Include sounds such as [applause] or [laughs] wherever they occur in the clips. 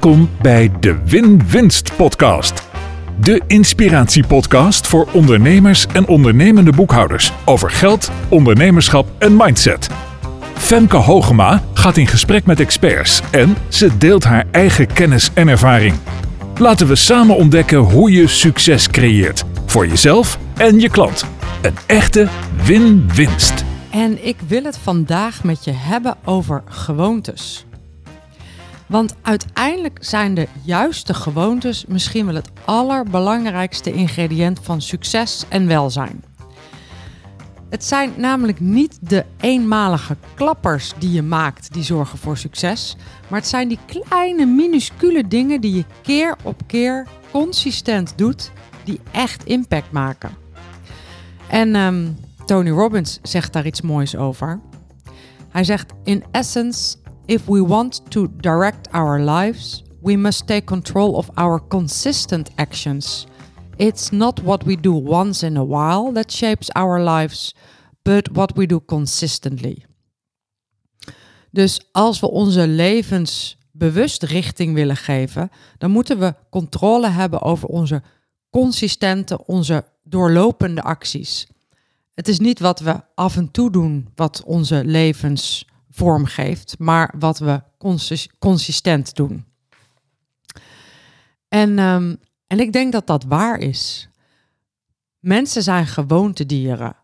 Welkom bij de Win-Winst Podcast. De inspiratiepodcast voor ondernemers en ondernemende boekhouders over geld, ondernemerschap en mindset. Femke Hogema gaat in gesprek met experts en ze deelt haar eigen kennis en ervaring. Laten we samen ontdekken hoe je succes creëert voor jezelf en je klant. Een echte win-winst. En ik wil het vandaag met je hebben over gewoontes. Want uiteindelijk zijn de juiste gewoontes misschien wel het allerbelangrijkste ingrediënt van succes en welzijn. Het zijn namelijk niet de eenmalige klappers die je maakt die zorgen voor succes, maar het zijn die kleine minuscule dingen die je keer op keer consistent doet, die echt impact maken. En ehm, Tony Robbins zegt daar iets moois over. Hij zegt: In essence, If we want to direct our lives, we must take control of our consistent actions. It's not what we do once in a while that shapes our lives, but what we do consistently. Dus als we onze levens bewust richting willen geven, dan moeten we controle hebben over onze consistente, onze doorlopende acties. Het is niet wat we af en toe doen wat onze levens vorm geeft, maar wat we consistent doen. En, ehm, en ik denk dat dat waar is. Mensen zijn gewoontedieren.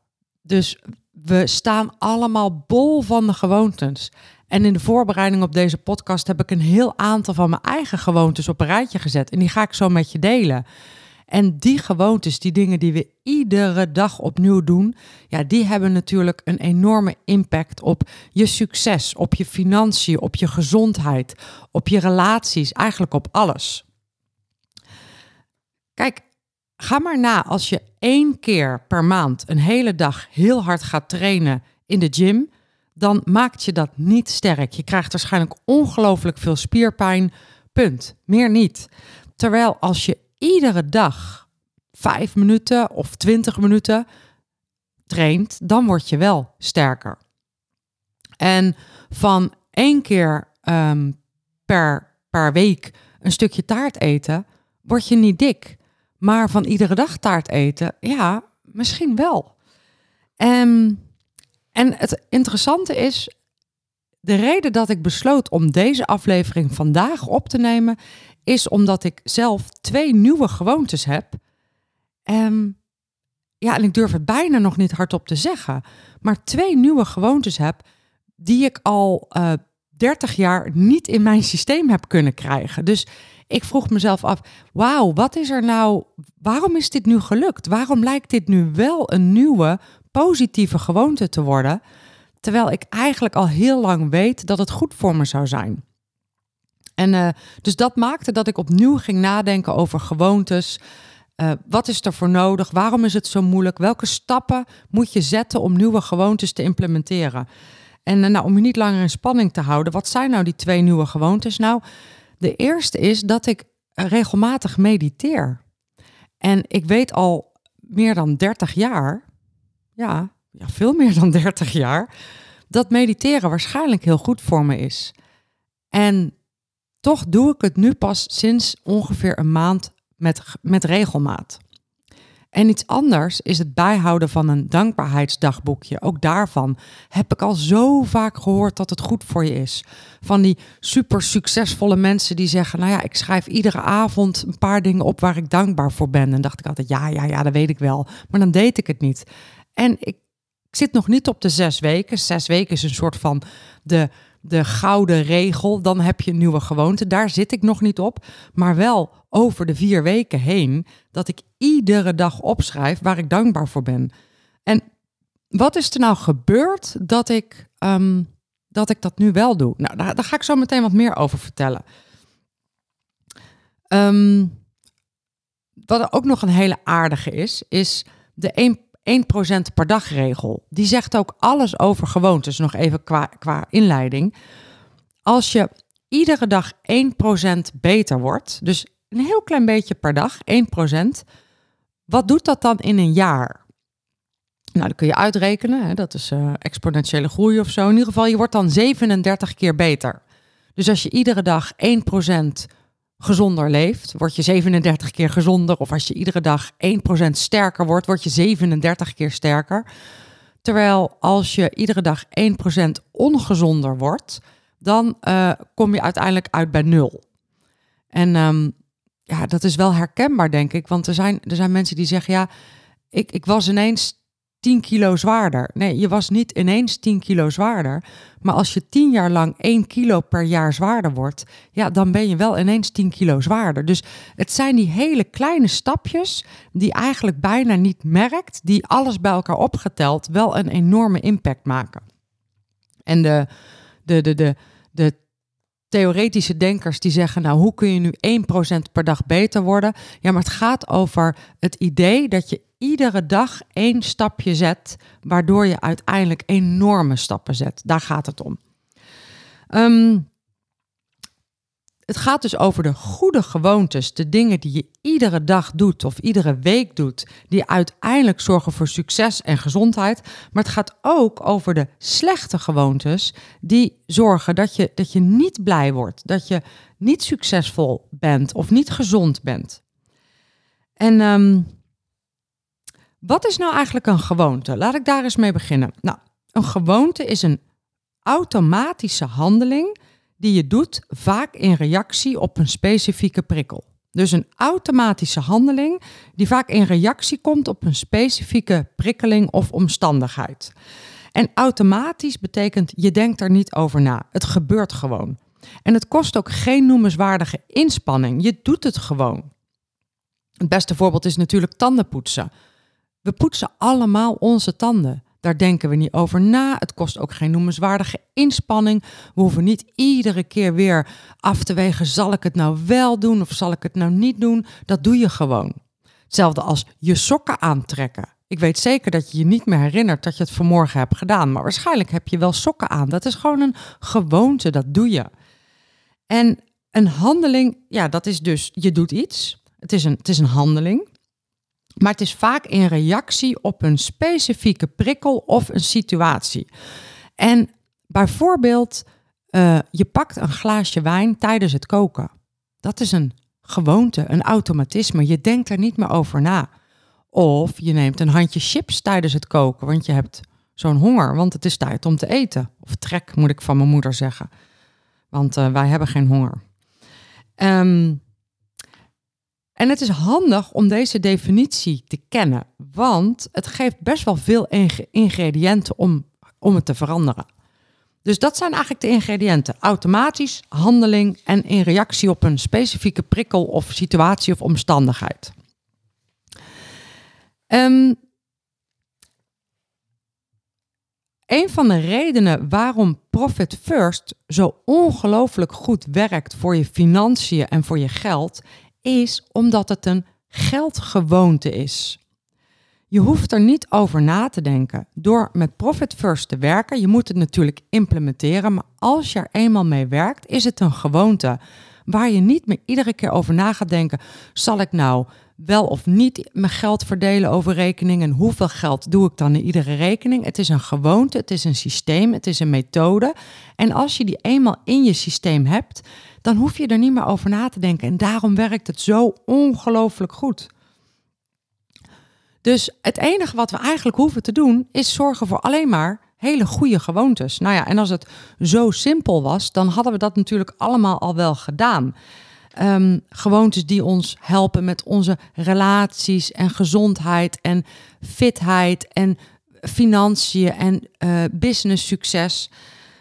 Dus we staan allemaal bol van de gewoontes. En in de voorbereiding op deze podcast heb ik een heel aantal van mijn eigen gewoontes op een rijtje gezet. En die ga ik zo met je delen. En die gewoontes, die dingen die we iedere dag opnieuw doen, ja, die hebben natuurlijk een enorme impact op je succes, op je financiën, op je gezondheid, op je relaties, eigenlijk op alles. Kijk, ga maar na als je één keer per maand een hele dag heel hard gaat trainen in de gym, dan maakt je dat niet sterk. Je krijgt waarschijnlijk ongelooflijk veel spierpijn. Punt. Meer niet. Terwijl als je iedere dag vijf minuten of twintig minuten traint, dan word je wel sterker. En van één keer um, per, per week een stukje taart eten, word je niet dik. Maar van iedere dag taart eten, ja, misschien wel. Um, en het interessante is, de reden dat ik besloot om deze aflevering vandaag op te nemen, is omdat ik zelf twee nieuwe gewoontes heb. Um, ja, en ik durf het bijna nog niet hardop te zeggen, maar twee nieuwe gewoontes heb die ik al uh, eh, 30 jaar niet in mijn systeem heb kunnen krijgen. Dus ik vroeg mezelf af: wauw, wat is er nou? Waarom is dit nu gelukt? Waarom lijkt dit nu wel een nieuwe positieve gewoonte te worden? Terwijl ik eigenlijk al heel lang weet dat het goed voor me zou zijn. En uh, dus dat maakte dat ik opnieuw ging nadenken over gewoontes. Uh, wat is er voor nodig? Waarom is het zo moeilijk? Welke stappen moet je zetten om nieuwe gewoontes te implementeren? En uh, nou, om je niet langer in spanning te houden, wat zijn nou die twee nieuwe gewoontes? Nou, de eerste is dat ik regelmatig mediteer. En ik weet al meer dan 30 jaar, ja, ja, veel meer dan [laughs] 30 jaar, dat mediteren waarschijnlijk heel goed voor me is. En toch doe ik het nu pas sinds ongeveer een maand met, met regelmaat. En iets anders is het bijhouden van een dankbaarheidsdagboekje. Ook daarvan heb ik al zo vaak gehoord dat het goed voor je is. Van die super succesvolle mensen die zeggen: Nou ja, ik schrijf iedere avond een paar dingen op waar ik dankbaar voor ben. En dacht ik altijd: Ja, ja, ja, dat weet ik wel. Maar dan deed ik het niet. En ik, ik zit nog niet op de zes weken. Zes weken is een soort van de de gouden regel, dan heb je nieuwe gewoonte. Daar zit ik nog niet op, maar wel over de vier weken heen dat ik iedere dag opschrijf waar ik dankbaar voor ben. En wat is er nou gebeurd dat ik, um, dat, ik dat nu wel doe? Nou, daar, ga ik zo meteen wat meer over vertellen. Wat er ook nog een hele aardige is, is de 1 1% per dag regel. Die zegt ook alles over gewoontes, nog even qua, qua inleiding. Als je iedere dag 1% beter wordt, dus een heel klein beetje per dag, 1%, wat doet dat dan in een jaar? Nou, dat kun je uitrekenen, hè? dat is uh, exponentiële groei of zo. In ieder geval, je wordt dan 37 keer beter. Dus als je iedere dag 1% gezonder leeft, word je 37 keer gezonder. Of als je iedere dag 1% sterker wordt, word je 37 keer sterker. Terwijl als je iedere dag 1% ongezonder wordt, dan uh, kom je uiteindelijk uit bij nul. En um, ja, dat is wel herkenbaar, denk ik. Want er zijn, er zijn mensen die zeggen, ja, ik, ik was ineens 10 kilo zwaarder. Nee, je was niet ineens 10 kilo zwaarder. Maar als je 10 jaar lang 1 kilo per jaar zwaarder wordt, ja, dan ben je wel ineens 10 kilo zwaarder. Dus het zijn die hele kleine stapjes die eigenlijk bijna niet merkt, die alles bij elkaar opgeteld wel een enorme impact maken. En de, de, de, de, de theoretische denkers die zeggen, nou hoe kun je nu 1% per dag beter worden? Ja, maar het gaat over het idee dat je iedere dag één stapje zet, waardoor je uiteindelijk enorme stappen zet. Daar gaat het om. Um, het gaat dus over de goede gewoontes, de dingen die je iedere dag doet of iedere week doet, die uiteindelijk zorgen voor succes en gezondheid. Maar het gaat ook over de slechte gewoontes, die zorgen dat je, dat je niet blij wordt, dat je niet succesvol bent of niet gezond bent. En um, wat is nou eigenlijk een gewoonte? Laat ik daar eens mee beginnen. Nou, een gewoonte is een automatische handeling die je doet, vaak in reactie op een specifieke prikkel. Dus een automatische handeling die vaak in reactie komt op een specifieke prikkeling of omstandigheid. En automatisch betekent je denkt er niet over na. Het gebeurt gewoon. En het kost ook geen noemenswaardige inspanning. Je doet het gewoon. Het beste voorbeeld is natuurlijk tandenpoetsen. We poetsen allemaal onze tanden. Daar denken we niet over na. Het kost ook geen noemenswaardige inspanning. We hoeven niet iedere keer weer af te wegen: zal ik het nou wel doen of zal ik het nou niet doen? Dat doe je gewoon. Hetzelfde als je sokken aantrekken. Ik weet zeker dat je je niet meer herinnert dat je het vanmorgen hebt gedaan, maar waarschijnlijk heb je wel sokken aan. Dat is gewoon een gewoonte, dat doe je. En een handeling, ja, dat is dus je doet iets. Het is een, het is een handeling. Maar het is vaak in reactie op een specifieke prikkel of een situatie. En bijvoorbeeld, uh, je pakt een glaasje wijn tijdens het koken. Dat is een gewoonte, een automatisme. Je denkt er niet meer over na. Of je neemt een handje chips tijdens het koken, want je hebt zo'n honger, want het is tijd om te eten. Of trek, moet ik van mijn moeder zeggen. Want uh, wij hebben geen honger. Um, en het is handig om deze definitie te kennen, want het geeft best wel veel ingrediënten om, om het te veranderen. Dus dat zijn eigenlijk de ingrediënten. Automatisch, handeling en in reactie op een specifieke prikkel of situatie of omstandigheid. Um, een van de redenen waarom Profit First zo ongelooflijk goed werkt voor je financiën en voor je geld, is omdat het een geldgewoonte is. Je hoeft er niet over na te denken. Door met Profit First te werken, je moet het natuurlijk implementeren, maar als je er eenmaal mee werkt, is het een gewoonte waar je niet meer iedere keer over na gaat denken: zal ik nou wel of niet mijn geld verdelen over rekeningen en hoeveel geld doe ik dan in iedere rekening? Het is een gewoonte, het is een systeem, het is een methode. En als je die eenmaal in je systeem hebt, dan hoef je er niet meer over na te denken. En daarom werkt het zo ongelooflijk goed. Dus het enige wat we eigenlijk hoeven te doen, is zorgen voor alleen maar hele goede gewoontes. Nou ja, en als het zo simpel was, dan hadden we dat natuurlijk allemaal al wel gedaan. Um, gewoontes die ons helpen met onze relaties en gezondheid en fitheid en financiën en uh, business succes.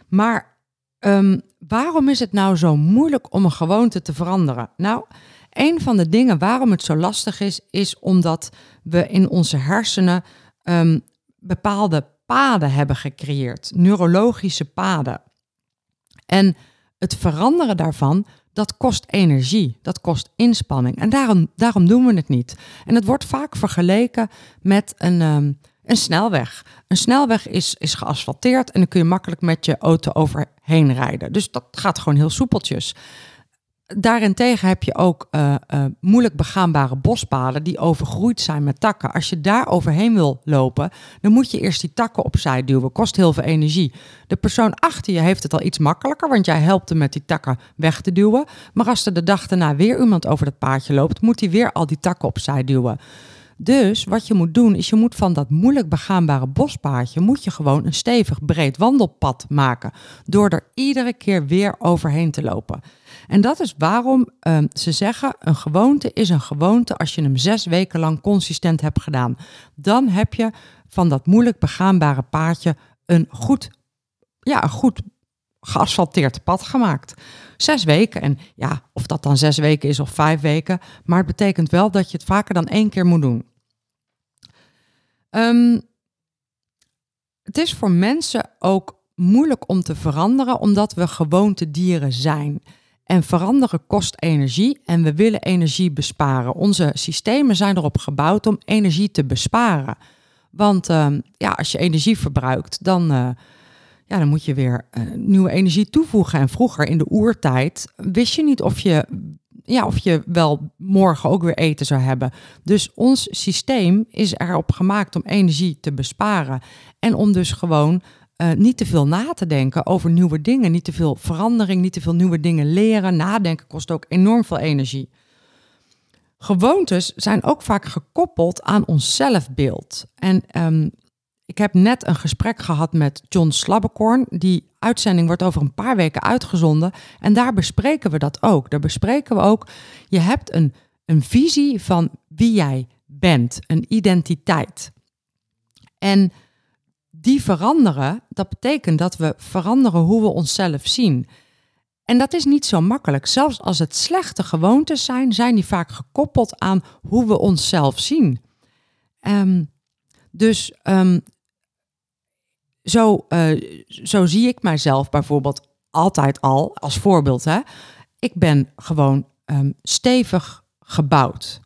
Maar um, waarom is het nou zo moeilijk om een gewoonte te veranderen? Nou, een van de dingen waarom het zo lastig is, is omdat we in onze hersenen um, bepaalde paden hebben gecreëerd, neurologische paden. En het veranderen daarvan, dat kost energie, dat kost inspanning. En daarom, daarom doen we het niet. En het wordt vaak vergeleken met een, um, een snelweg. Een snelweg is, is geasfalteerd en dan kun je makkelijk met je auto overheen rijden. Dus dat gaat gewoon heel soepeltjes. daarentegen heb je ook uh, uh, moeilijk begaanbare bospaden die overgroeid zijn met takken. Als je daar overheen wil lopen, dan moet je eerst die takken opzij duwen. Kost heel veel energie. De persoon achter je heeft het al iets makkelijker, want jij helpt hem met die takken weg te duwen. Maar als er de dag daarna weer iemand over dat paadje loopt, moet hij weer al die takken opzij duwen. Dus wat je moet doen, is je moet van dat moeilijk begaanbare bospaadje, moet je gewoon een stevig breed wandelpad maken. Door er iedere keer weer overheen te lopen. En dat is waarom ehm, ze zeggen: een gewoonte is een gewoonte als je hem zes weken lang consistent hebt gedaan. Dan heb je van dat moeilijk begaanbare paadje een goed, ja, een goed geasfalteerd pad gemaakt. Zes weken. En ja, of dat dan zes weken is of vijf weken. Maar het betekent wel dat je het vaker dan één keer moet doen. Ehm, het is voor mensen ook moeilijk om te veranderen, omdat we gewoonte dieren zijn. En veranderen kost energie en we willen energie besparen. Onze systemen zijn erop gebouwd om energie te besparen. Want uh, ja, als je energie verbruikt, dan, uh, ja, dan moet je weer uh, nieuwe energie toevoegen. En vroeger in de oertijd wist je niet of je, ja, of je wel morgen ook weer eten zou hebben. Dus ons systeem is erop gemaakt om energie te besparen. En om dus gewoon uh, niet te veel na te denken over nieuwe dingen, niet te veel verandering, niet te veel nieuwe dingen leren. Nadenken kost ook enorm veel energie. Gewoontes zijn ook vaak gekoppeld aan ons zelfbeeld. En um, ik heb net een gesprek gehad met John Slabbekorn. Die uitzending wordt over een paar weken uitgezonden. En daar bespreken we dat ook. Daar bespreken we ook, je hebt een, een visie van wie jij bent, een identiteit. En die veranderen, dat betekent dat we veranderen hoe we onszelf zien. En dat is niet zo makkelijk. Zelfs als het slechte gewoontes zijn, zijn die vaak gekoppeld aan hoe we onszelf zien. Um, dus um, zo, uh, zo zie ik mijzelf bijvoorbeeld altijd al als voorbeeld. Hè? Ik ben gewoon um, stevig gebouwd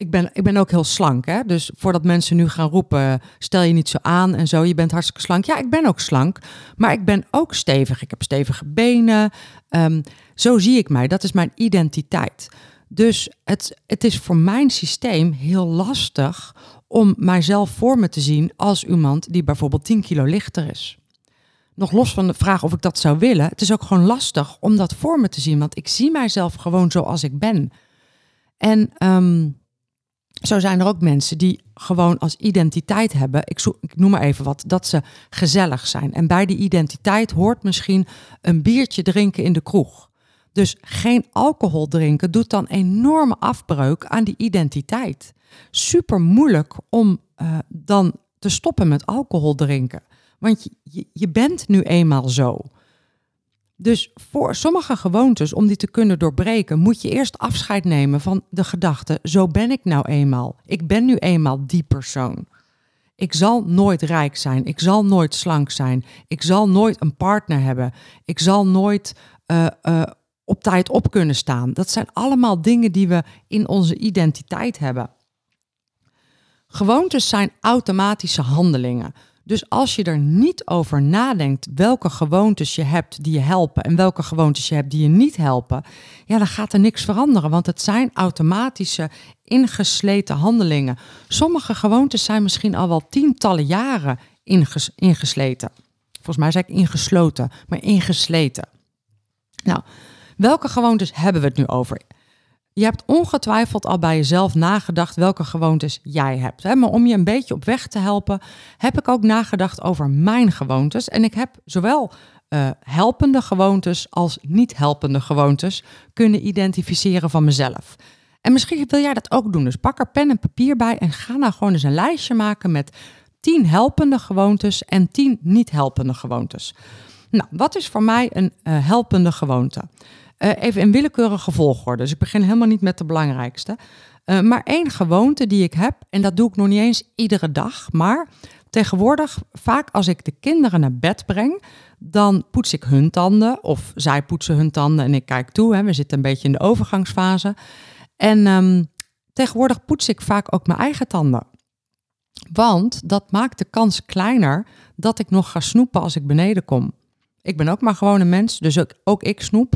ik ben, ik ben ook heel slank. Hè? Dus voordat mensen nu gaan roepen, stel je niet zo aan en zo, je bent hartstikke slank. Ja, ik ben ook slank, maar ik ben ook stevig. Ik heb stevige benen. Um, zo zie ik mij. Dat is mijn identiteit. Dus het, het is voor mijn systeem heel lastig om mijzelf voor me te zien als iemand die bijvoorbeeld 10 kilo lichter is. Nog los van de vraag of ik dat zou willen, het is ook gewoon lastig om dat voor me te zien, want ik zie mijzelf gewoon zoals ik ben. En um, zo zijn er ook mensen die gewoon als identiteit hebben, ik, ik, noem maar even wat, dat ze gezellig zijn. En bij die identiteit hoort misschien een biertje drinken in de kroeg. Dus geen alcohol drinken doet dan enorme afbreuk aan die identiteit. Super moeilijk om uh, dan te stoppen met alcohol drinken. Want je, je, bent nu eenmaal zo. Dus voor sommige gewoontes, om die te kunnen doorbreken, moet je eerst afscheid nemen van de gedachte: zo ben ik nou eenmaal. Ik ben nu eenmaal die persoon. Ik zal nooit rijk zijn. Ik zal nooit slank zijn. Ik zal nooit een partner hebben. Ik zal nooit uh, op tijd op kunnen staan. Dat zijn allemaal dingen die we in onze identiteit hebben. Gewoontes zijn automatische handelingen. Dus als je er niet over nadenkt welke gewoontes je hebt die je helpen en welke gewoontes je hebt die je niet helpen, ja, dan gaat er niks veranderen, want het zijn automatische ingesleten handelingen. Sommige gewoontes zijn misschien al wel tientallen jaren inges ingesleten. Volgens mij zei ik ingesloten, maar ingesleten. Nou, welke gewoontes hebben we het nu over? Je hebt ongetwijfeld al bij jezelf nagedacht welke gewoontes jij hebt. Hè? Maar om je een beetje op weg te helpen, heb ik ook nagedacht over mijn gewoontes. En ik heb zowel uh, helpende gewoontes als niet helpende gewoontes kunnen identificeren van mezelf. En misschien wil jij dat ook doen. Dus pak er pen en papier bij en ga nou gewoon eens een lijstje maken met 10 helpende gewoontes en 10 niet helpende gewoontes. Nou, wat is voor mij een uh, helpende gewoonte? Uh, even in willekeurige volgorde. Dus ik begin helemaal niet met de belangrijkste. Uh, maar één gewoonte die ik heb, en dat doe ik nog niet eens iedere dag, maar tegenwoordig vaak als ik de kinderen naar bed breng, dan poets ik hun tanden of zij poetsen hun tanden en ik kijk toe. Hè. We zitten een beetje in de overgangsfase. En um, tegenwoordig poets ik vaak ook mijn eigen tanden. Want dat maakt de kans kleiner dat ik nog ga snoepen als ik beneden kom. Ik ben ook maar gewoon een mens, dus ook, ook ik snoep.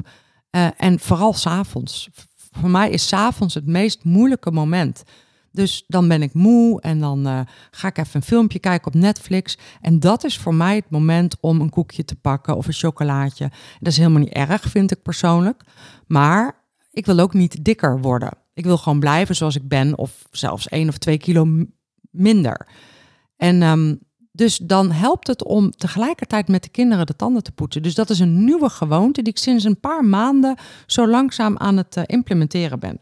Uh, en vooral s'avonds. Voor mij is s'avonds het meest moeilijke moment. Dus dan ben ik moe en dan uh, ga ik even een filmpje kijken op Netflix. En dat is voor mij het moment om een koekje te pakken of een chocolaatje. Dat is helemaal niet erg, vind ik persoonlijk. Maar ik wil ook niet dikker worden. Ik wil gewoon blijven zoals ik ben, of zelfs één of twee kilo minder. En um, dus dan helpt het om tegelijkertijd met de kinderen de tanden te poetsen. Dus dat is een nieuwe gewoonte die ik sinds een paar maanden zo langzaam aan het uh, implementeren ben.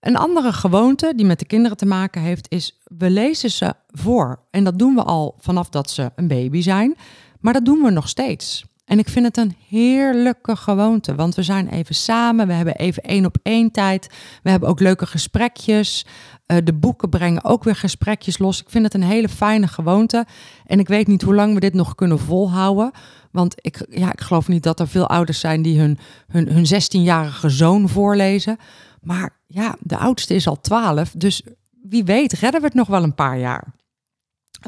Een andere gewoonte die met de kinderen te maken heeft, is we lezen ze voor. En dat doen we al vanaf dat ze een baby zijn, maar dat doen we nog steeds. En ik vind het een heerlijke gewoonte, want we zijn even samen, we hebben even één op één tijd, we hebben ook leuke gesprekjes. Uh, de boeken brengen ook weer gesprekjes los. Ik vind het een hele fijne gewoonte. En ik weet niet hoe lang we dit nog kunnen volhouden. Want ik, ja, ik geloof niet dat er veel ouders zijn die hun, hun, hun 16-jarige zoon voorlezen. Maar ja, de oudste is al 12. Dus wie weet, redden we het nog wel een paar jaar.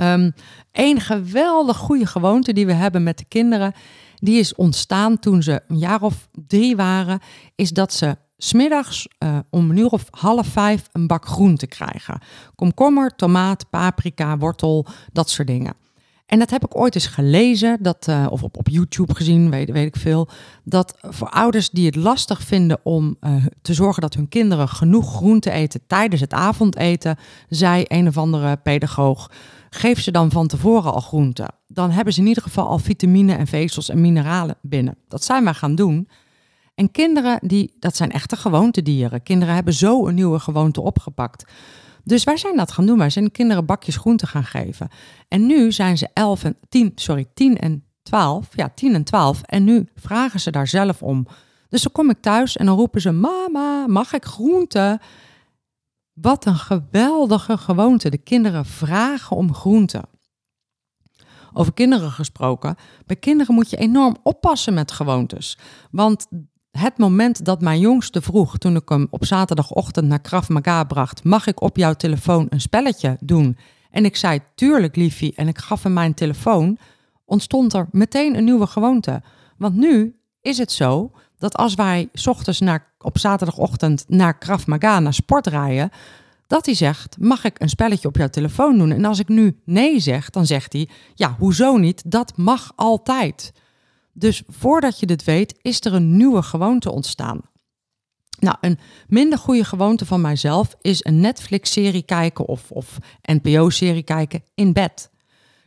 Um, een geweldig goede gewoonte die we hebben met de kinderen, die is ontstaan toen ze een jaar of drie waren, is dat ze smiddags uh, om een uur of half vijf een bak groente krijgen. Komkommer, tomaat, paprika, wortel, dat soort dingen. En dat heb ik ooit eens gelezen, dat, uh, of op, op YouTube gezien, weet, weet ik veel. Dat voor ouders die het lastig vinden om uh, te zorgen dat hun kinderen genoeg groente eten tijdens het avondeten, zei een of andere pedagoog, geef ze dan van tevoren al groente. Dan hebben ze in ieder geval al vitamine en vezels en mineralen binnen. Dat zijn wij gaan doen. En kinderen, die, dat zijn echte gewoontedieren. Kinderen hebben zo een nieuwe gewoonte opgepakt. Dus wij zijn dat gaan doen. Wij zijn kinderen bakjes groente gaan geven. En nu zijn ze 11 en 10, sorry, 10 en 12. Ja, 10 en 12. En nu vragen ze daar zelf om. Dus dan kom ik thuis en dan roepen ze: Mama, mag ik groente? Wat een geweldige gewoonte. De kinderen vragen om groente. Over kinderen gesproken. Bij kinderen moet je enorm oppassen met gewoontes. Want het moment dat mijn jongste vroeg, toen ik hem op zaterdagochtend naar Krav Maga bracht, mag ik op jouw telefoon een spelletje doen? En ik zei, tuurlijk liefie, en ik gaf hem mijn telefoon, ontstond er meteen een nieuwe gewoonte. Want nu is het zo dat als wij ochtends naar, op zaterdagochtend naar Krav Maga, naar sport rijden, dat hij zegt, mag ik een spelletje op jouw telefoon doen? En als ik nu nee zeg, dan zegt hij, ja, hoezo niet? Dat mag altijd. Dus voordat je dit weet, is er een nieuwe gewoonte ontstaan. Nou, een minder goede gewoonte van mijzelf is een Netflix-serie kijken of, of NPO-serie kijken in bed.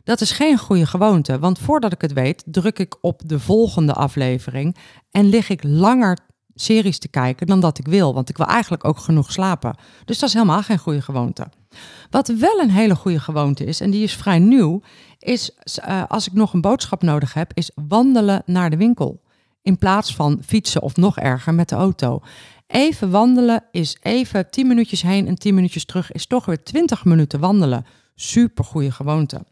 Dat is geen goede gewoonte, want voordat ik het weet, druk ik op de volgende aflevering en lig ik langer series te kijken dan dat ik wil, want ik wil eigenlijk ook genoeg slapen. Dus dat is helemaal geen goede gewoonte. Wat wel een hele goede gewoonte is, en die is vrij nieuw, is uh, als ik nog een boodschap nodig heb, is wandelen naar de winkel. In plaats van fietsen of nog erger met de auto. Even wandelen is even 10 minuutjes heen en 10 minuutjes terug, is toch weer 20 minuten wandelen. Super goede gewoonte.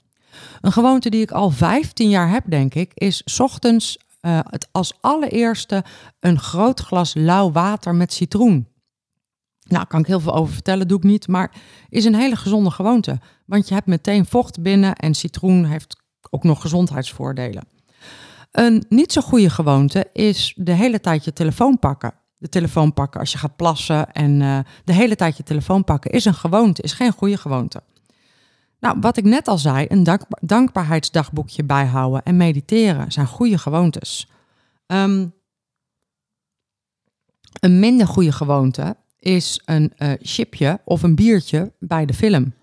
Een gewoonte die ik al 15 jaar heb, denk ik, is ochtends uh, het als allereerste een groot glas lauw water met citroen. Nou, kan ik heel veel over vertellen, doe ik niet, maar is een hele gezonde gewoonte. Want je hebt meteen vocht binnen en citroen heeft ook nog gezondheidsvoordelen. Een niet zo goede gewoonte is de hele tijd je telefoon pakken. De telefoon pakken als je gaat plassen en uh, de hele tijd je telefoon pakken is een gewoonte, is geen goede gewoonte. Nou, wat ik net al zei, een dank dankbaarheidsdagboekje bijhouden en mediteren zijn goede gewoontes. Um, een minder goede gewoonte is een uh, chipje of een biertje bij de film.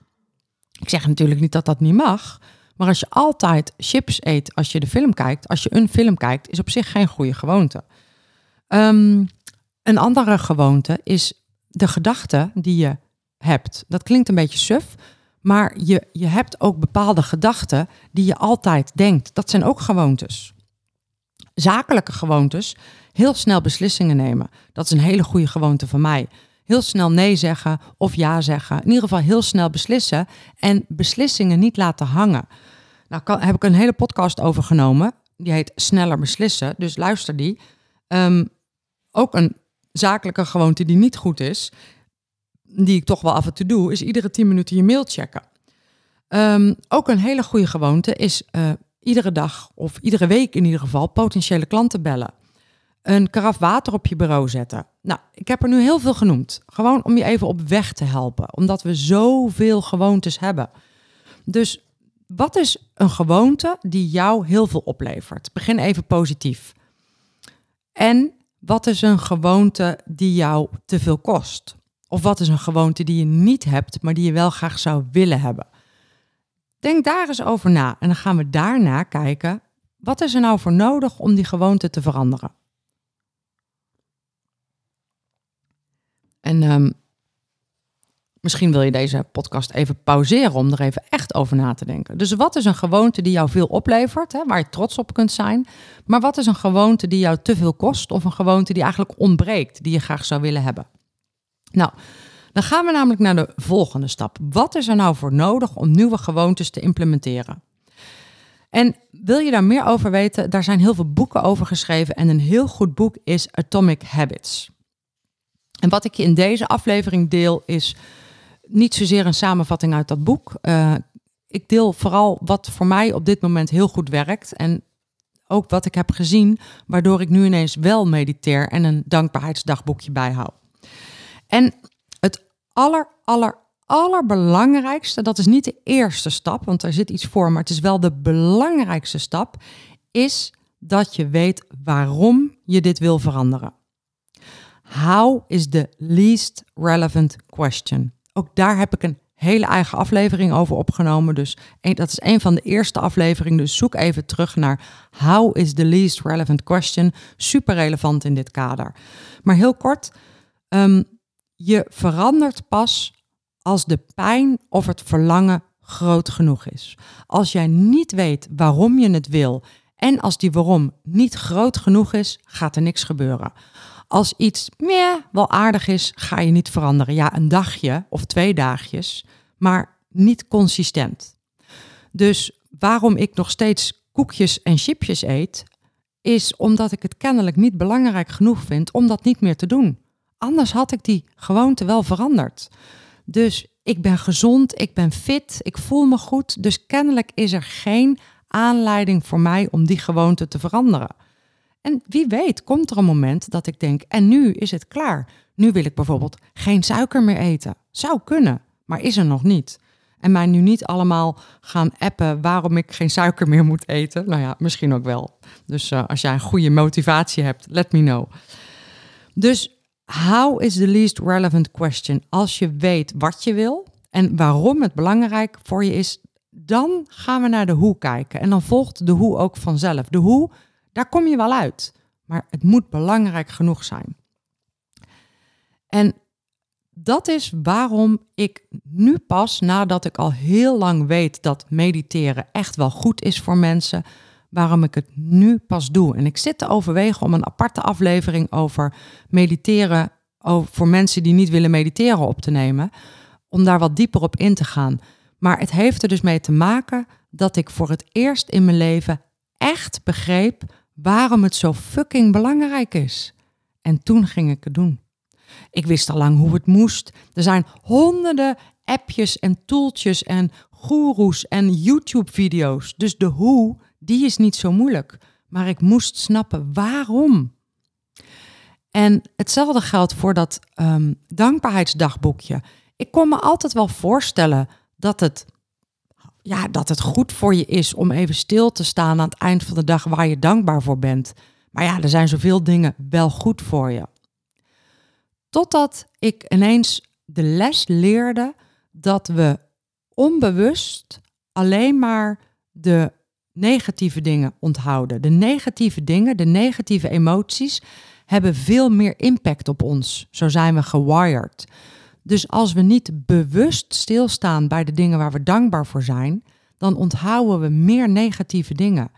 Ik zeg natuurlijk niet dat dat niet mag, maar als je altijd chips eet als je de film kijkt, als je een film kijkt, is op zich geen goede gewoonte. Um, een andere gewoonte is de gedachte die je hebt. Dat klinkt een beetje suf, maar je, je hebt ook bepaalde gedachten die je altijd denkt. Dat zijn ook gewoontes. Zakelijke gewoontes, heel snel beslissingen nemen. Dat is een hele goede gewoonte van mij. Heel snel nee zeggen of ja zeggen. In ieder geval heel snel beslissen en beslissingen niet laten hangen. Nou kan, heb ik een hele podcast over genomen. Die heet Sneller beslissen, dus luister die. Um, ook een zakelijke gewoonte die niet goed is, die ik toch wel af en toe doe, is iedere 10 minuten je mail checken. Um, ook een hele goede gewoonte is uh, iedere dag of iedere week in ieder geval potentiële klanten bellen. een karaf water op je bureau zetten. Nou, ik heb er nu heel veel genoemd. Gewoon om je even op weg te helpen, omdat we zoveel gewoontes hebben. Dus wat is een gewoonte die jou heel veel oplevert? Begin even positief. En wat is een gewoonte die jou te veel kost? Of wat is een gewoonte die je niet hebt, maar die je wel graag zou willen hebben? Denk daar eens over na en dan gaan we daarna kijken, wat is er nou voor nodig om die gewoonte te veranderen? En um, misschien wil je deze podcast even pauzeren om er even echt over na te denken. Dus wat is een gewoonte die jou veel oplevert, hè, waar je trots op kunt zijn? Maar wat is een gewoonte die jou te veel kost of een gewoonte die eigenlijk ontbreekt, die je graag zou willen hebben? Nou, dan gaan we namelijk naar de volgende stap. Wat is er nou voor nodig om nieuwe gewoontes te implementeren? En wil je daar meer over weten? Daar zijn heel veel boeken over geschreven en een heel goed boek is Atomic Habits. En wat ik je in deze aflevering deel is niet zozeer een samenvatting uit dat boek. Uh, ik deel vooral wat voor mij op dit moment heel goed werkt en ook wat ik heb gezien, waardoor ik nu ineens wel mediteer en een dankbaarheidsdagboekje bijhoud. En het aller, aller, allerbelangrijkste, dat is niet de eerste stap, want er zit iets voor, maar het is wel de belangrijkste stap, is dat je weet waarom je dit wil veranderen. How is the least relevant question? Ook daar heb ik een hele eigen aflevering over opgenomen. Dus dat is een van de eerste afleveringen. Dus zoek even terug naar How is the least relevant question? Super relevant in dit kader. Maar heel kort, um, je verandert pas als de pijn of het verlangen groot genoeg is. Als jij niet weet waarom je het wil en als die waarom niet groot genoeg is, gaat er niks gebeuren. Als iets meer wel aardig is, ga je niet veranderen. Ja, een dagje of twee dagjes, maar niet consistent. Dus waarom ik nog steeds koekjes en chipjes eet, is omdat ik het kennelijk niet belangrijk genoeg vind om dat niet meer te doen. Anders had ik die gewoonte wel veranderd. Dus ik ben gezond, ik ben fit, ik voel me goed. Dus kennelijk is er geen aanleiding voor mij om die gewoonte te veranderen. En wie weet komt er een moment dat ik denk, en nu is het klaar. Nu wil ik bijvoorbeeld geen suiker meer eten. Zou kunnen, maar is er nog niet. En mij nu niet allemaal gaan appen waarom ik geen suiker meer moet eten. Nou ja, misschien ook wel. Dus uh, als jij een goede motivatie hebt, let me know. Dus how is the least relevant question? Als je weet wat je wil en waarom het belangrijk voor je is, dan gaan we naar de hoe kijken. En dan volgt de hoe ook vanzelf. De hoe daar kom je wel uit. Maar het moet belangrijk genoeg zijn. En dat is waarom ik nu pas, nadat ik al heel lang weet dat mediteren echt wel goed is voor mensen, waarom ik het nu pas doe. En ik zit te overwegen om een aparte aflevering over mediteren voor mensen die niet willen mediteren op te nemen, om daar wat dieper op in te gaan. Maar het heeft er dus mee te maken dat ik voor het eerst in mijn leven echt begreep waarom het zo fucking belangrijk is. En toen ging ik het doen. Ik wist al lang hoe het moest. Er zijn honderden appjes en tooltjes en goeroes en YouTube-video's. Dus de hoe, die is niet zo moeilijk. Maar ik moest snappen waarom. En hetzelfde geldt voor dat um, dankbaarheidsdagboekje. Ik kon me altijd wel voorstellen dat het ja, dat het goed voor je is om even stil te staan aan het eind van de dag waar je dankbaar voor bent. Maar ja, er zijn zoveel dingen wel goed voor je. Totdat ik ineens de les leerde dat we onbewust alleen maar de negatieve dingen onthouden. De negatieve dingen, de negatieve emoties hebben veel meer impact op ons. Zo zijn we gewired. Dus als we niet bewust stilstaan bij de dingen waar we dankbaar voor zijn, dan onthouden we meer negatieve dingen.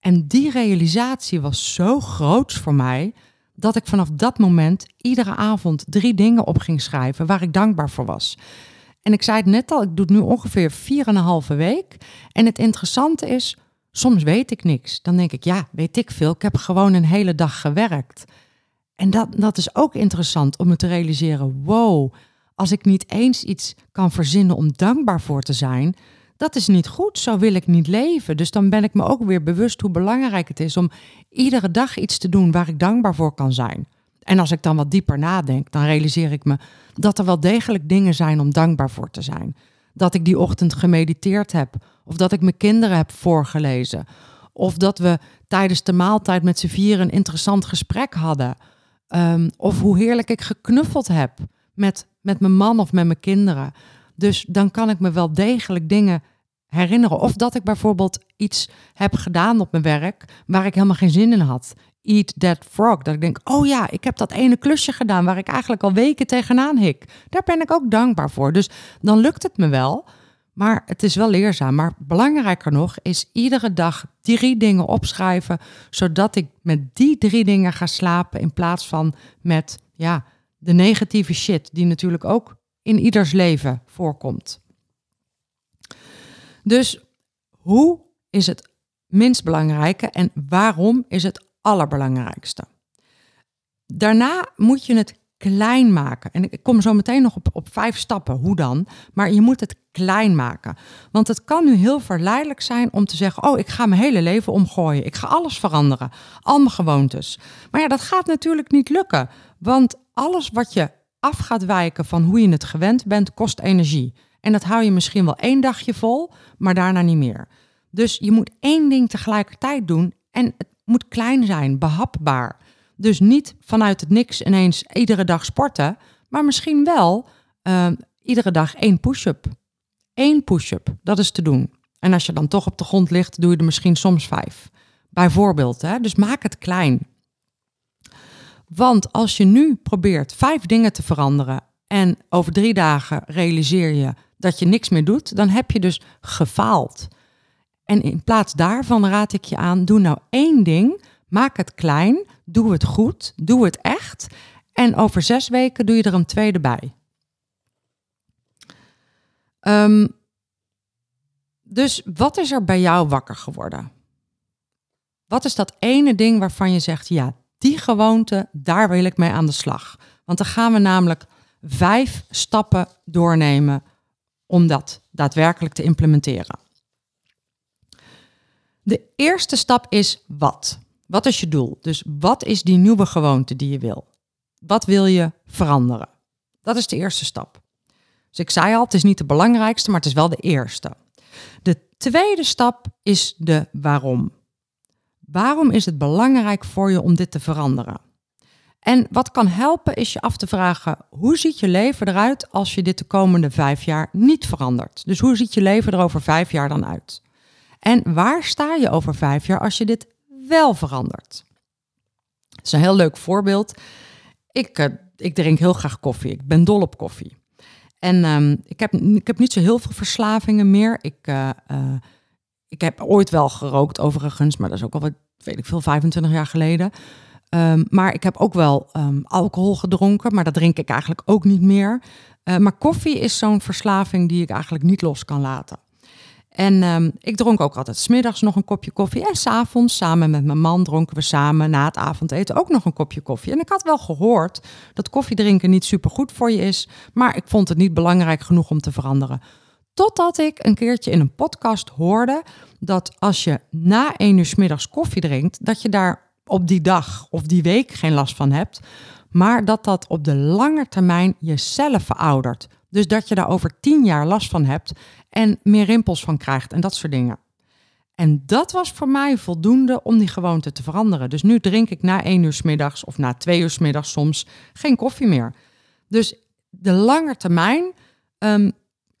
En die realisatie was zo groot voor mij dat ik vanaf dat moment iedere avond drie dingen op ging schrijven waar ik dankbaar voor was. En ik zei het net al, ik doe het nu ongeveer vier en een halve week. En het interessante is, soms weet ik niks. Dan denk ik, ja, weet ik veel. Ik heb gewoon een hele dag gewerkt. En dat, dat is ook interessant om me te realiseren. Wow, als ik niet eens iets kan verzinnen om dankbaar voor te zijn, dat is niet goed, zo wil ik niet leven. Dus dan ben ik me ook weer bewust hoe belangrijk het is om iedere dag iets te doen waar ik dankbaar voor kan zijn. En als ik dan wat dieper nadenk, dan realiseer ik me dat er wel degelijk dingen zijn om dankbaar voor te zijn. Dat ik die ochtend gemediteerd heb, of dat ik mijn kinderen heb voorgelezen, of dat we tijdens de maaltijd met z'n vieren een interessant gesprek hadden. Ehm, of hoe heerlijk ik geknuffeld heb met, met mijn man of met mijn kinderen. Dus dan kan ik me wel degelijk dingen herinneren. Of dat ik bijvoorbeeld iets heb gedaan op mijn werk waar ik helemaal geen zin in had. Eat that frog. Dat ik denk, oh ja, ik heb dat ene klusje gedaan waar ik eigenlijk al weken tegenaan hik. Daar ben ik ook dankbaar voor. Dus dan lukt het me wel. Maar het is wel leerzaam. Maar belangrijker nog is iedere dag drie dingen opschrijven, zodat ik met die drie dingen ga slapen in plaats van met ja, de negatieve shit die natuurlijk ook in ieders leven voorkomt. Dus hoe is het minst belangrijke en waarom is het allerbelangrijkste? Daarna moet je het klein maken. En ik kom zo meteen nog op, op vijf stappen, hoe dan? Maar je moet het klein maken. Want het kan nu heel verleidelijk zijn om te zeggen: Oh, ik ga mijn hele leven omgooien. Ik ga alles veranderen. Al mijn gewoontes. Maar ja, dat gaat natuurlijk niet lukken. Want alles wat je af gaat wijken van hoe je het gewend bent, kost energie. En dat hou je misschien wel één dagje vol, maar daarna niet meer. Dus je moet één ding tegelijkertijd doen en het moet klein zijn, behapbaar. Dus niet vanuit het niks ineens iedere dag sporten, maar misschien wel uh, iedere dag één push-up. Eén push-up, dat is te doen. En als je dan toch op de grond ligt, doe je er misschien soms vijf. Bijvoorbeeld, hè? dus maak het klein. Want als je nu probeert vijf dingen te veranderen en over drie dagen realiseer je dat je niks meer doet, dan heb je dus gefaald. En in plaats daarvan raad ik je aan, doe nou één ding, maak het klein, doe het goed, doe het echt. En over zes weken doe je er een tweede bij. Um, dus wat is er bij jou wakker geworden? Wat is dat ene ding waarvan je zegt, ja, die gewoonte, daar wil ik mee aan de slag. Want dan gaan we namelijk vijf stappen doornemen om dat daadwerkelijk te implementeren. De eerste stap is wat. Wat is je doel? Dus wat is die nieuwe gewoonte die je wil? Wat wil je veranderen? Dat is de eerste stap. Dus ik zei al, het is niet de belangrijkste, maar het is wel de eerste. De tweede stap is de waarom. Waarom is het belangrijk voor je om dit te veranderen? En wat kan helpen is je af te vragen, hoe ziet je leven eruit als je dit de komende vijf jaar niet verandert? Dus hoe ziet je leven er over vijf jaar dan uit? En waar sta je over vijf jaar als je dit wel verandert? Het is een heel leuk voorbeeld. Ik, uh, ik drink heel graag koffie. Ik ben dol op koffie. En um, ik, heb, ik heb niet zo heel veel verslavingen meer. Ik, uh, uh, ik heb ooit wel gerookt overigens, maar dat is ook al wat, weet ik veel, 25 jaar geleden. Um, maar ik heb ook wel um, alcohol gedronken, maar dat drink ik eigenlijk ook niet meer. Uh, maar koffie is zo'n verslaving die ik eigenlijk niet los kan laten. En um, ik dronk ook altijd smiddags nog een kopje koffie. En s'avonds, samen met mijn man, dronken we samen na het avondeten ook nog een kopje koffie. En ik had wel gehoord dat koffiedrinken niet super goed voor je is. Maar ik vond het niet belangrijk genoeg om te veranderen. Totdat ik een keertje in een podcast hoorde dat als je na één uur s middags koffie drinkt, dat je daar op die dag of die week geen last van hebt, maar dat dat op de lange termijn je cellen veroudert. Dus dat je daar over tien jaar last van hebt en meer rimpels van krijgt en dat soort dingen. En dat was voor mij voldoende om die gewoonte te veranderen. Dus nu drink ik na één uur s middags of na twee uur s middags soms geen koffie meer. Dus de lange termijn um,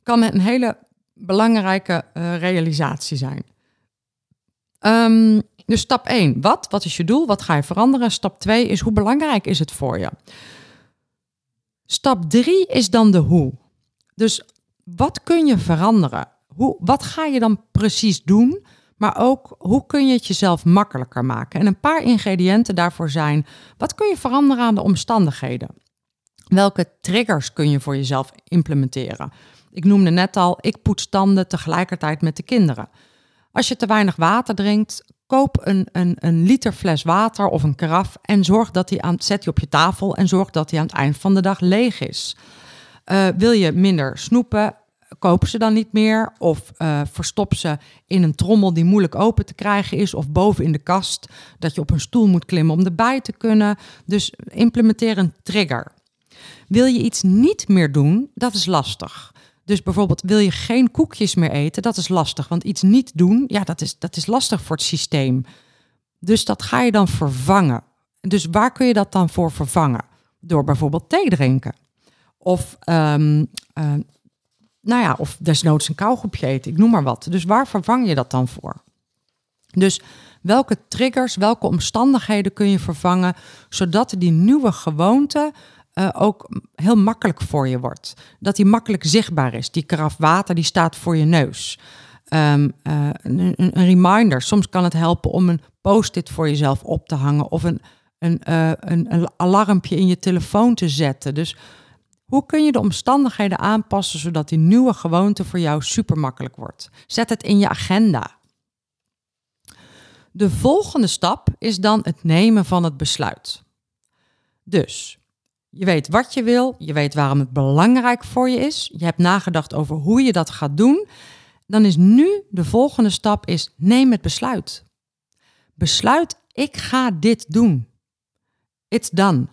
kan het een hele belangrijke uh, realisatie zijn. Um, dus stap 1, wat? Wat is je doel? Wat ga je veranderen? Stap 2 is hoe belangrijk is het voor je? Stap 3 is dan de hoe. Dus wat kun je veranderen? Hoe, wat ga je dan precies doen? Maar ook hoe kun je het jezelf makkelijker maken? En een paar ingrediënten daarvoor zijn: wat kun je veranderen aan de omstandigheden? Welke triggers kun je voor jezelf implementeren? Ik noemde net al, ik poets tanden tegelijkertijd met de kinderen. Als je te weinig water drinkt, koop een, een, een liter fles water of een karaf en zorg dat die aan, zet die op je tafel en zorg dat die aan het eind van de dag leeg is. Uh, wil je minder snoepen, koop ze dan niet meer of uh, verstop ze in een trommel die moeilijk open te krijgen is of boven in de kast dat je op een stoel moet klimmen om erbij te kunnen. Dus implementeer een trigger. Wil je iets niet meer doen, dat is lastig. Dus bijvoorbeeld wil je geen koekjes meer eten, dat is lastig. Want iets niet doen, ja, dat is, dat is lastig voor het systeem. Dus dat ga je dan vervangen. Dus waar kun je dat dan voor vervangen? Door bijvoorbeeld thee drinken. Of, um, uh, nou ja, of desnoods een kauwgompje eten. Ik noem maar wat. Dus waar vervang je dat dan voor? Dus welke triggers, welke omstandigheden kun je vervangen, zodat die nieuwe gewoonte uh, ook heel makkelijk voor je wordt. Dat die makkelijk zichtbaar is. Die karaf water die staat voor je neus. Um, uh, een, een, reminder. Soms kan het helpen om een post-it voor jezelf op te hangen of een, een, uh, een, een alarmpje in je telefoon te zetten. Dus hoe kun je de omstandigheden aanpassen zodat die nieuwe gewoonte voor jou super makkelijk wordt? Zet het in je agenda. De volgende stap is dan het nemen van het besluit. Dus je weet wat je wil, je weet waarom het belangrijk voor je is, je hebt nagedacht over hoe je dat gaat doen. Dan is nu de volgende stap is neem het besluit. Besluit, ik ga dit doen. It's done.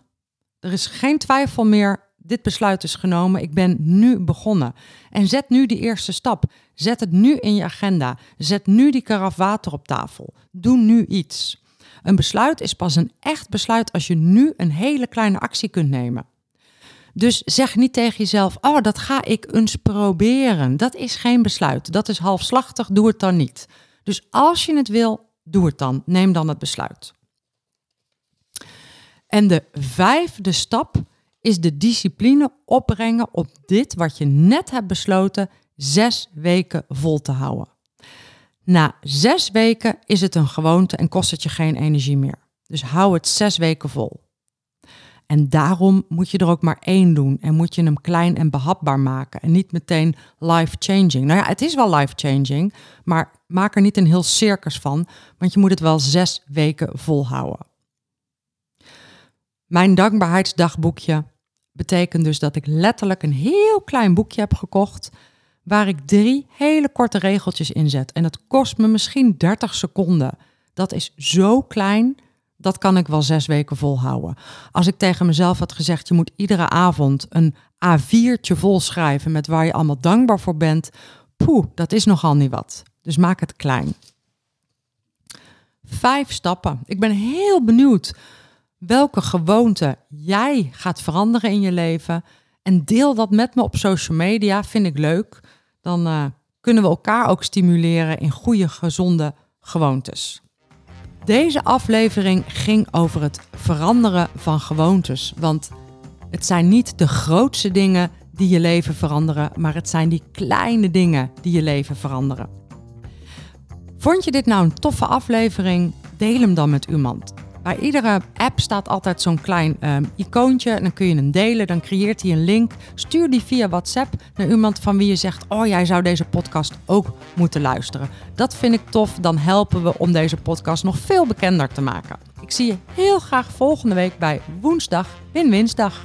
Er is geen twijfel meer, dit besluit is genomen, ik ben nu begonnen. En zet nu die eerste stap. Zet het nu in je agenda. Zet nu die karaf water op tafel. Doe nu iets. Een besluit is pas een echt besluit als je nu een hele kleine actie kunt nemen. Dus zeg niet tegen jezelf: Oh, dat ga ik eens proberen. Dat is geen besluit. Dat is halfslachtig. Doe het dan niet. Dus als je het wil, doe het dan. Neem dan het besluit. En de vijfde stap is de discipline opbrengen op dit wat je net hebt besloten zes weken vol te houden. Na zes weken is het een gewoonte en kost het je geen energie meer. Dus hou het zes weken vol. En daarom moet je er ook maar één doen en moet je hem klein en behapbaar maken en niet meteen life-changing. Nou ja, het is wel life-changing, maar maak er niet een heel circus van, want je moet het wel zes weken volhouden. Mijn dankbaarheidsdagboekje betekent dus dat ik letterlijk een heel klein boekje heb gekocht waar ik drie hele korte regeltjes in zet. En dat kost me misschien 30 seconden. Dat is zo klein, dat kan ik wel zes weken volhouden. Als ik tegen mezelf had gezegd, je moet iedere avond een A4'tje vol schrijven met waar je allemaal dankbaar voor bent, poeh, dat is nogal niet wat. Dus maak het klein. Vijf stappen. Ik ben heel benieuwd welke gewoonte jij gaat veranderen in je leven. En deel dat met me op social media, vind ik leuk dan uh, kunnen we elkaar ook stimuleren in goede, gezonde gewoontes. Deze aflevering ging over het veranderen van gewoontes. Want het zijn niet de grootste dingen die je leven veranderen, maar het zijn die kleine dingen die je leven veranderen. Vond je dit nou een toffe aflevering? Deel hem dan met iemand. Bij iedere app staat altijd zo'n klein um, icoontje. En dan kun je hem delen. Dan creëert hij een link. Stuur die via WhatsApp naar iemand van wie je zegt: Oh, jij zou deze podcast ook moeten luisteren. Dat vind ik tof. Dan helpen we om deze podcast nog veel bekender te maken. Ik zie je heel graag volgende week bij woensdag Win-Winsdag.